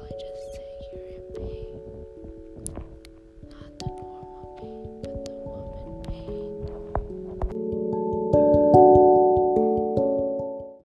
God.